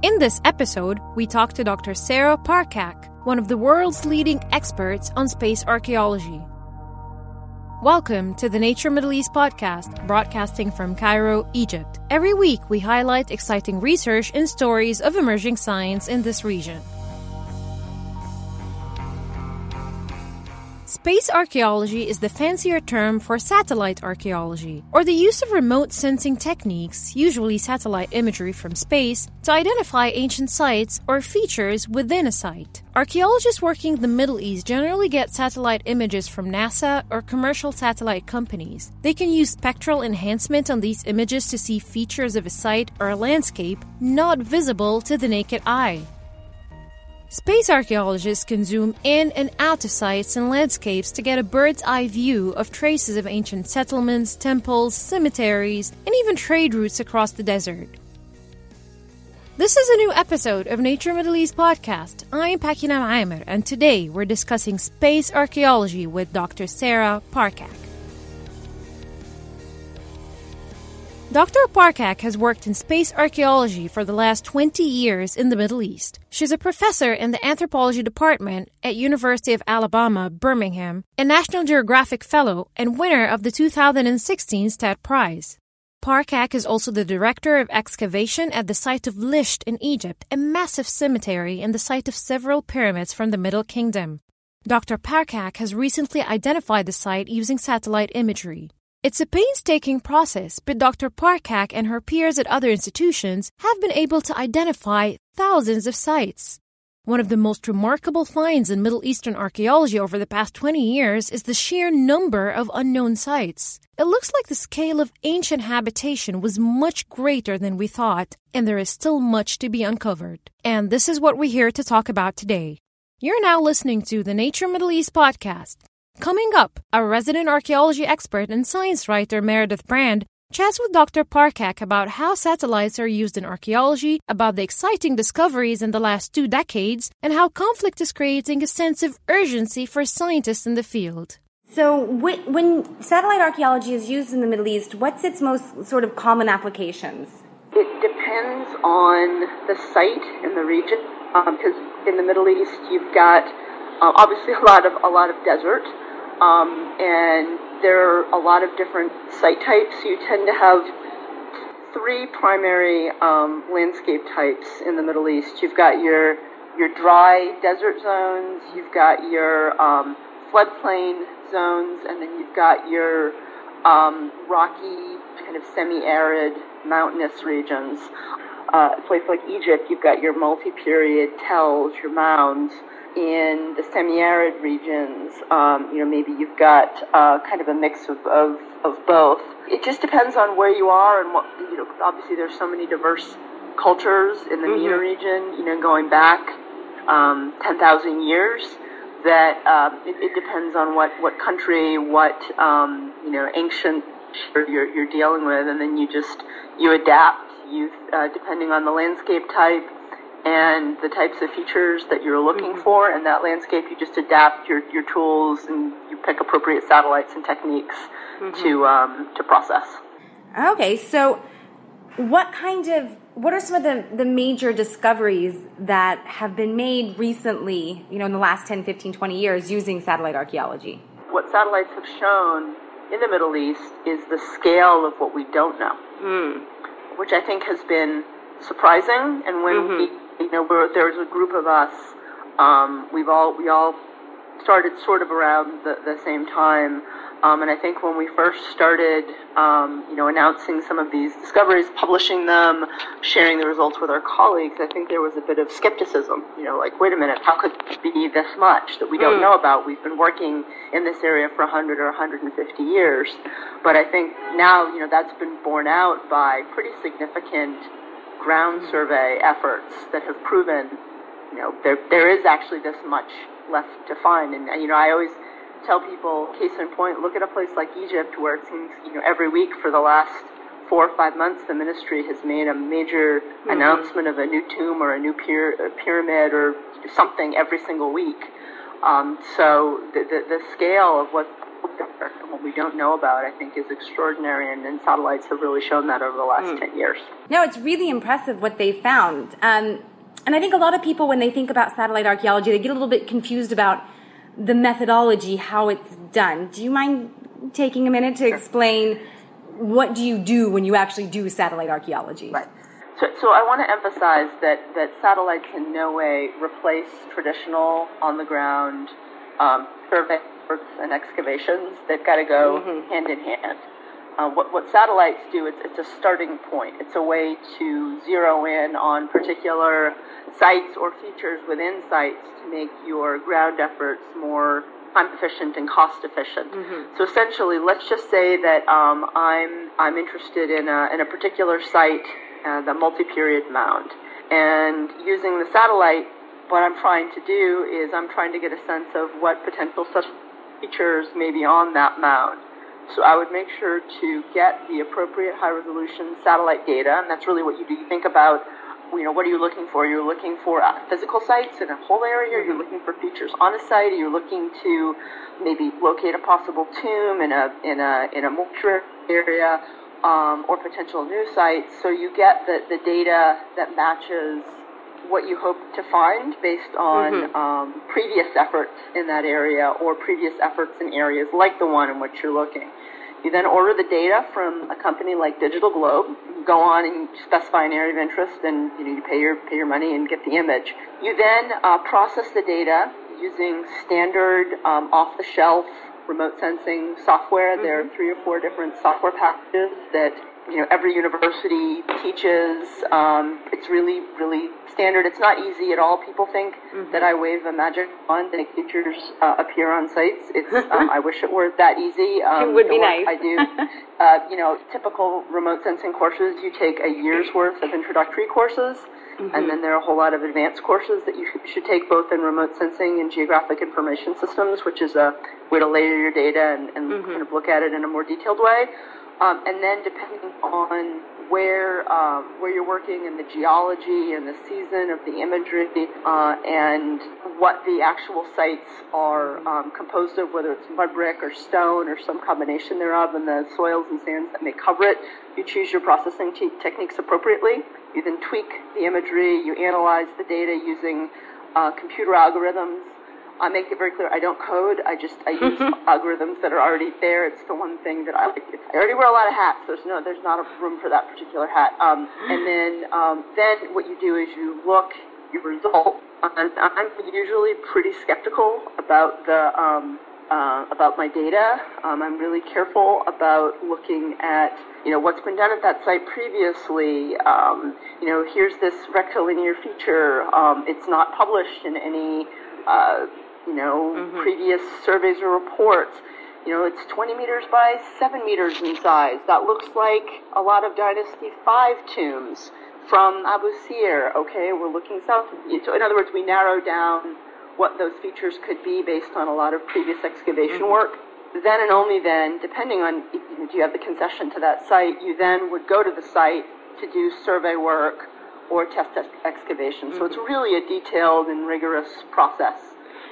In this episode, we talk to Dr. Sarah Parcak, one of the world's leading experts on space archaeology. Welcome to the Nature Middle East podcast, broadcasting from Cairo, Egypt. Every week, we highlight exciting research and stories of emerging science in this region. Space archaeology is the fancier term for satellite archaeology, or the use of remote sensing techniques, usually satellite imagery from space, to identify ancient sites or features within a site. Archaeologists working in the Middle East generally get satellite images from NASA or commercial satellite companies. They can use spectral enhancement on these images to see features of a site or a landscape not visible to the naked eye. Space archaeologists can zoom in and out of sites and landscapes to get a bird's eye view of traces of ancient settlements, temples, cemeteries, and even trade routes across the desert. This is a new episode of Nature Middle East podcast. I'm Pakinam Amer, and today we're discussing space archaeology with Dr. Sarah Parcak. Dr. Parcak has worked in space archaeology for the last 20 years in the Middle East. She's a professor in the anthropology department at University of Alabama, Birmingham, a National Geographic Fellow and winner of the 2016 STAT Prize. Parcak is also the director of excavation at the site of Lisht in Egypt, a massive cemetery and the site of several pyramids from the Middle Kingdom. Dr. Parcak has recently identified the site using satellite imagery. It's a painstaking process, but Dr. Parcak and her peers at other institutions have been able to identify thousands of sites. One of the most remarkable finds in Middle Eastern archaeology over the past 20 years is the sheer number of unknown sites. It looks like the scale of ancient habitation was much greater than we thought, and there is still much to be uncovered. And this is what we're here to talk about today. You're now listening to the Nature Middle East podcast. Coming up, a resident archaeology expert and science writer Meredith Brand chats with Dr. Parcak about how satellites are used in archaeology, about the exciting discoveries in the last two decades, and how conflict is creating a sense of urgency for scientists in the field. So, when satellite archaeology is used in the Middle East, what's its most sort of common applications? It depends on the site and the region, because um, in the Middle East you've got uh, obviously a lot of a lot of desert. Um, and there are a lot of different site types. You tend to have three primary um, landscape types in the Middle East. You've got your your dry desert zones, you've got your um, floodplain zones, and then you've got your um, rocky, kind of semi-arid, mountainous regions. Uh, a place like Egypt, you've got your multi-period tells, your mounds in the semi-arid regions, um, you know, maybe you've got uh, kind of a mix of, of, of both. It just depends on where you are and what, you know, obviously there's so many diverse cultures in the mm-hmm. MENA region, you know, going back um, 10,000 years that um, it, it, depends on what, what country, what, um, you know, ancient you're, you're dealing with, and then you just, you adapt, you, uh, depending on the landscape type, and the types of features that you're looking mm-hmm. for in that landscape. You just adapt your, your tools and you pick appropriate satellites and techniques mm-hmm. to um, to process. Okay, so what kind of what are some of the, the major discoveries that have been made recently, you know, in the last 10, 15, 20 years using satellite archaeology? What satellites have shown in the Middle East is the scale of what we don't know, mm. Which I think has been surprising. And when mm-hmm. we you know, we're, there was a group of us. Um, we've all we all started sort of around the, the same time. Um, and I think when we first started, um, you know, announcing some of these discoveries, publishing them, sharing the results with our colleagues, I think there was a bit of skepticism. You know, like, wait a minute, how could it be this much that we don't mm. know about? We've been working in this area for 100 or 150 years. But I think now, you know, that's been borne out by pretty significant ground survey efforts that have proven, you know, there, there is actually this much left to find. And, you know, I always tell people, case in point, look at a place like Egypt where it seems, you know, every week for the last four or five months, the ministry has made a major mm-hmm. announcement of a new tomb or a new pyra- pyramid or something every single week. Um, so the, the, the, scale of what's there. And what we don't know about, I think, is extraordinary, and, and satellites have really shown that over the last mm. 10 years. No, it's really impressive what they found. Um, and I think a lot of people, when they think about satellite archaeology, they get a little bit confused about the methodology, how it's done. Do you mind taking a minute to explain what do you do when you actually do satellite archaeology? Right. So, so I want to emphasize that, that satellites in no way replace traditional on the ground um, survey and excavations. They've got to go mm-hmm. hand in hand. Uh, what, what satellites do, it's, it's a starting point. It's a way to zero in on particular sites or features within sites to make your ground efforts more time efficient and cost efficient. Mm-hmm. So essentially, let's just say that um, I'm I'm interested in a in a particular site, uh, the multi-period mound, and using the satellite, what I'm trying to do is I'm trying to get a sense of what potential such features may be on that mound. So I would make sure to get the appropriate high resolution satellite data, and that's really what you do. You think about you know, what are you looking for? You're looking for uh, physical sites in a whole area. You're looking for features on a site. You're looking to maybe locate a possible tomb in a in a in a mortuary area um, or potential new sites. So you get the, the data that matches what you hope to find based on mm-hmm. um, previous efforts in that area or previous efforts in areas like the one in which you're looking. You then order the data from a company like Digital Globe. Go on and specify an area of interest, and you know you pay your pay your money and get the image. You then uh, process the data using standard um, off-the-shelf remote sensing software. Mm-hmm. There are three or four different software packages that you know every university teaches. Um, it's really really standard. It's not easy at all. People think mm-hmm. that I wave a magic wand and teachers uh, appear on sites. It's um, I wish it were that easy. Um, it would be nice. I do. uh, you know, typical remote sensing courses. You take a year's worth of introductory courses. Mm-hmm. And then there are a whole lot of advanced courses that you should take both in remote sensing and geographic information systems, which is a way to layer your data and, and mm-hmm. kind of look at it in a more detailed way. Um, and then depending on where um, where you're working and the geology and the season of the imagery uh, and what the actual sites are um, composed of, whether it's mud brick or stone or some combination thereof, and the soils and sands that may cover it. You choose your processing te- techniques appropriately. You then tweak the imagery. You analyze the data using uh, computer algorithms I make it very clear I don't code. I just I use algorithms that are already there. It's the one thing that I like. I already wear a lot of hats. There's no there's not a room for that particular hat. Um, and then um, then what you do is you look your result. And I'm usually pretty skeptical about the um, uh, about my data. Um, I'm really careful about looking at you know what's been done at that site previously. Um, you know, here's this rectilinear feature. Um, it's not published in any uh, you know, mm-hmm. previous surveys or reports. You know, it's 20 meters by 7 meters in size. That looks like a lot of Dynasty 5 tombs from Abu Sir. Okay, we're looking south. So, in other words, we narrow down what those features could be based on a lot of previous excavation mm-hmm. work. Then and only then, depending on do you have the concession to that site, you then would go to the site to do survey work or test excavation. Mm-hmm. So it's mm-hmm. really a detailed and rigorous process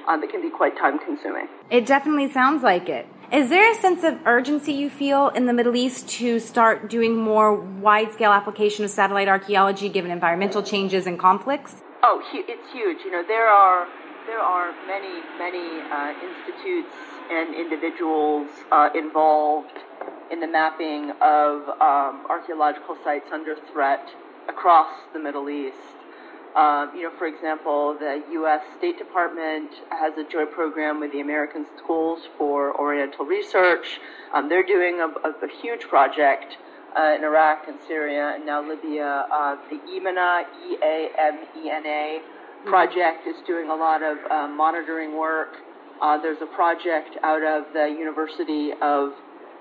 uh, that can be quite time consuming. It definitely sounds like it. Is there a sense of urgency you feel in the Middle East to start doing more wide scale application of satellite archaeology given environmental changes and conflicts? Oh, it's huge. You know, there are there are many many uh, institutes and individuals uh, involved in the mapping of um, archaeological sites under threat across the Middle East. Um, you know, for example, the U.S. State Department has a joint program with the American Schools for Oriental Research. Um, they're doing a, a, a huge project uh, in Iraq and Syria and now Libya. Uh, the EAMENA, E-A-M-E-N-A project is doing a lot of uh, monitoring work. Uh, there's a project out of the University of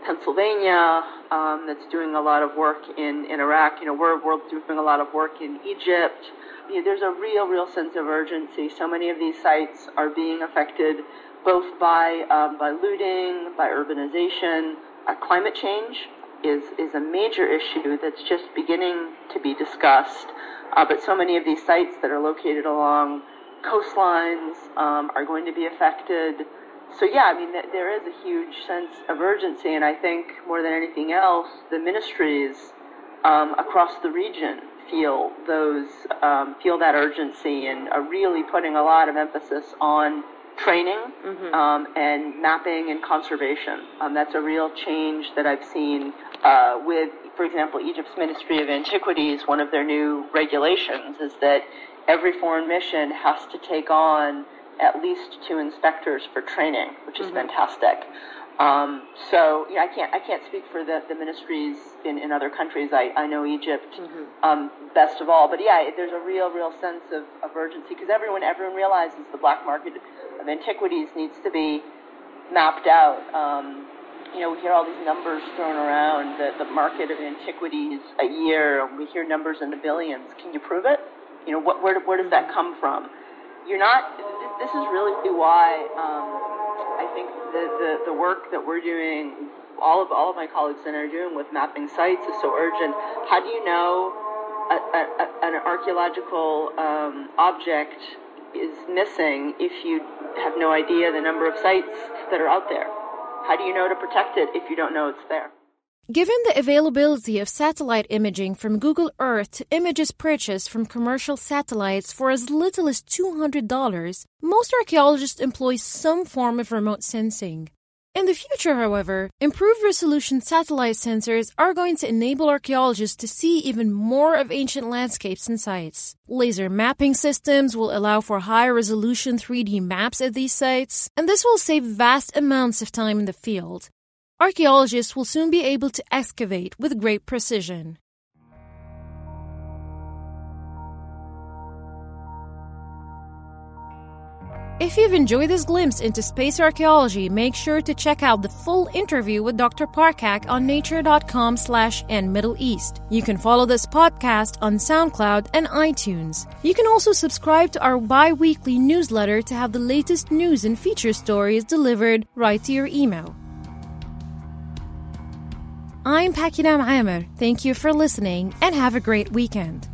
Pennsylvania um, that's doing a lot of work in, in Iraq. You know, we're, we're doing a lot of work in Egypt you know, there's a real, real sense of urgency. So many of these sites are being affected both by um, by looting, by urbanization. Uh, climate change is is a major issue that's just beginning to be discussed. Uh, but so many of these sites that are located along coastlines um, are going to be affected. so yeah, I mean, there is a huge sense of urgency, and I think more than anything else, the ministries um, across the region feel those um, feel that urgency and are really putting a lot of emphasis on training mm-hmm. um, and mapping and conservation. Um, that's a real change that I've seen uh, with, for example, Egypt's Ministry of Antiquities. One of their new regulations is that every foreign mission has to take on at least two inspectors for training, which is mm-hmm. fantastic. Um, so yeah, I can't I can't speak for the, the ministries in, in other countries. I, I know Egypt mm-hmm. um, best of all, but yeah, there's a real real sense of, of urgency because everyone everyone realizes the black market of antiquities needs to be mapped out. Um, you know, we hear all these numbers thrown around the, the market of antiquities a year. We hear numbers in the billions. Can you prove it? You know, what, where where does that come from? You're not. This is really why. I think the, the, the work that we're doing, all of all of my colleagues and are doing with mapping sites is so urgent. How do you know a, a, an archaeological um, object is missing if you have no idea the number of sites that are out there? How do you know to protect it if you don't know it's there? Given the availability of satellite imaging from Google Earth to images purchased from commercial satellites for as little as $200, most archaeologists employ some form of remote sensing. In the future, however, improved resolution satellite sensors are going to enable archaeologists to see even more of ancient landscapes and sites. Laser mapping systems will allow for high resolution 3D maps at these sites, and this will save vast amounts of time in the field. Archaeologists will soon be able to excavate with great precision. If you've enjoyed this glimpse into space archaeology, make sure to check out the full interview with Dr. Parcak on nature.com slash and Middle East. You can follow this podcast on SoundCloud and iTunes. You can also subscribe to our bi-weekly newsletter to have the latest news and feature stories delivered right to your email. I'm Pakinam Amer. Thank you for listening and have a great weekend.